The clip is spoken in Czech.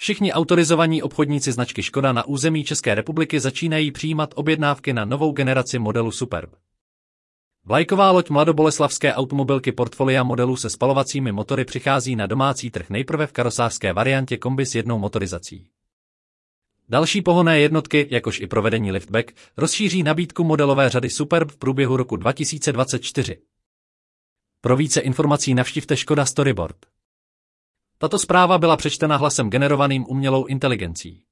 Všichni autorizovaní obchodníci značky Škoda na území České republiky začínají přijímat objednávky na novou generaci modelu Superb. Vlajková loď mladoboleslavské automobilky portfolia modelů se spalovacími motory přichází na domácí trh nejprve v karosářské variantě kombi s jednou motorizací. Další pohonné jednotky, jakož i provedení liftback, rozšíří nabídku modelové řady Superb v průběhu roku 2024. Pro více informací navštivte Škoda Storyboard. Tato zpráva byla přečtena hlasem generovaným umělou inteligencí.